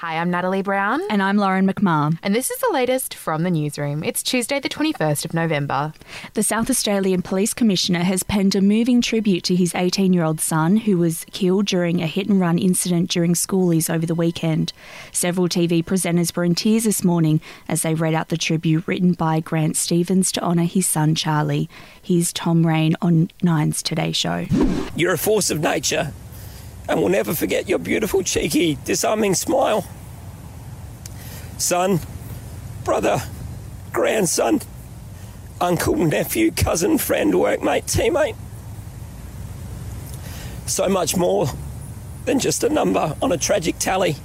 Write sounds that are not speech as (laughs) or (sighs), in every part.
Hi, I'm Natalie Brown. And I'm Lauren McMahon. And this is the latest from the newsroom. It's Tuesday, the 21st of November. The South Australian Police Commissioner has penned a moving tribute to his 18 year old son who was killed during a hit and run incident during schoolies over the weekend. Several TV presenters were in tears this morning as they read out the tribute written by Grant Stevens to honour his son Charlie. Here's Tom Rain on Nine's Today Show. You're a force of nature and we'll never forget your beautiful, cheeky, disarming smile. Son, brother, grandson, uncle, nephew, cousin, friend, workmate, teammate. So much more than just a number on a tragic tally.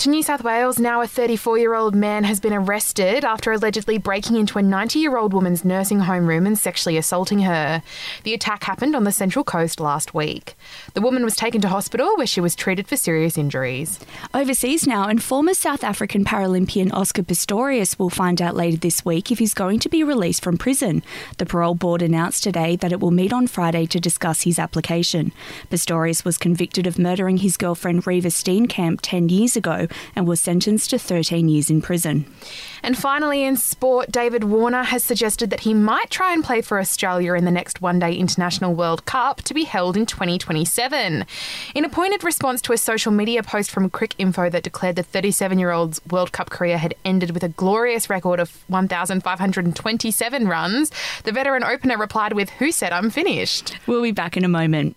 To New South Wales, now a 34 year old man has been arrested after allegedly breaking into a 90 year old woman's nursing home room and sexually assaulting her. The attack happened on the Central Coast last week. The woman was taken to hospital where she was treated for serious injuries. Overseas now, and former South African Paralympian Oscar Pistorius will find out later this week if he's going to be released from prison. The parole board announced today that it will meet on Friday to discuss his application. Pistorius was convicted of murdering his girlfriend Reeva Steenkamp 10 years ago and was sentenced to 13 years in prison. And finally, in sport, David Warner has suggested that he might try and play for Australia in the next one day International World Cup to be held in 2027. In a pointed response to a social media post from Cricinfo that declared the 37 year old's World Cup career had ended with a glorious record of 1,527 runs, the veteran opener replied with, Who said I'm finished? We'll be back in a moment.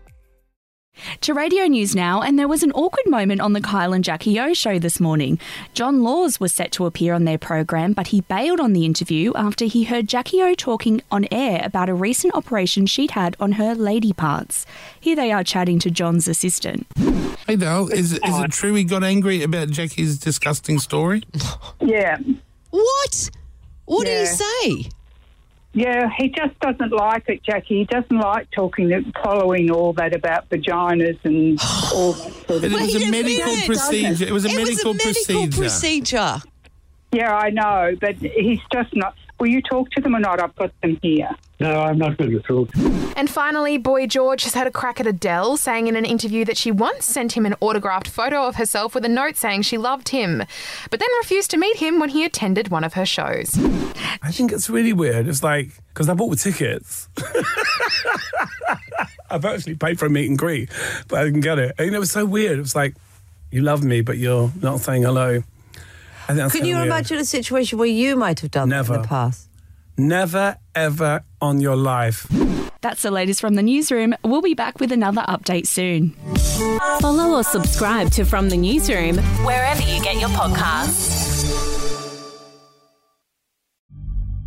To radio news now, and there was an awkward moment on the Kyle and Jackie O show this morning. John Laws was set to appear on their program, but he bailed on the interview after he heard Jackie O talking on air about a recent operation she'd had on her lady parts. Here they are chatting to John's assistant. Hey, Dale, is, is it true he got angry about Jackie's disgusting story? Yeah. What? What Yeah. did he say? Yeah, he just doesn't like it, Jackie. He doesn't like talking, following all that about vaginas and (sighs) all that sort It of was Wait a a medical minute. procedure. It was a it medical was a medical procedure. procedure. Yeah, I know, but he's just not. Will you talk to them or not? I've got them here. No, I'm not going to talk. And finally, Boy George has had a crack at Adele, saying in an interview that she once sent him an autographed photo of herself with a note saying she loved him, but then refused to meet him when he attended one of her shows. I think it's really weird. It's like, because I bought the tickets. (laughs) I've actually paid for a meet and greet, but I didn't get it. And it was so weird. It was like, you love me, but you're not saying hello. I think that's Can you weird. imagine a situation where you might have done that in the past? Never, ever on your life. That's the latest from the newsroom. We'll be back with another update soon. Follow or subscribe to From the Newsroom wherever you get your podcasts.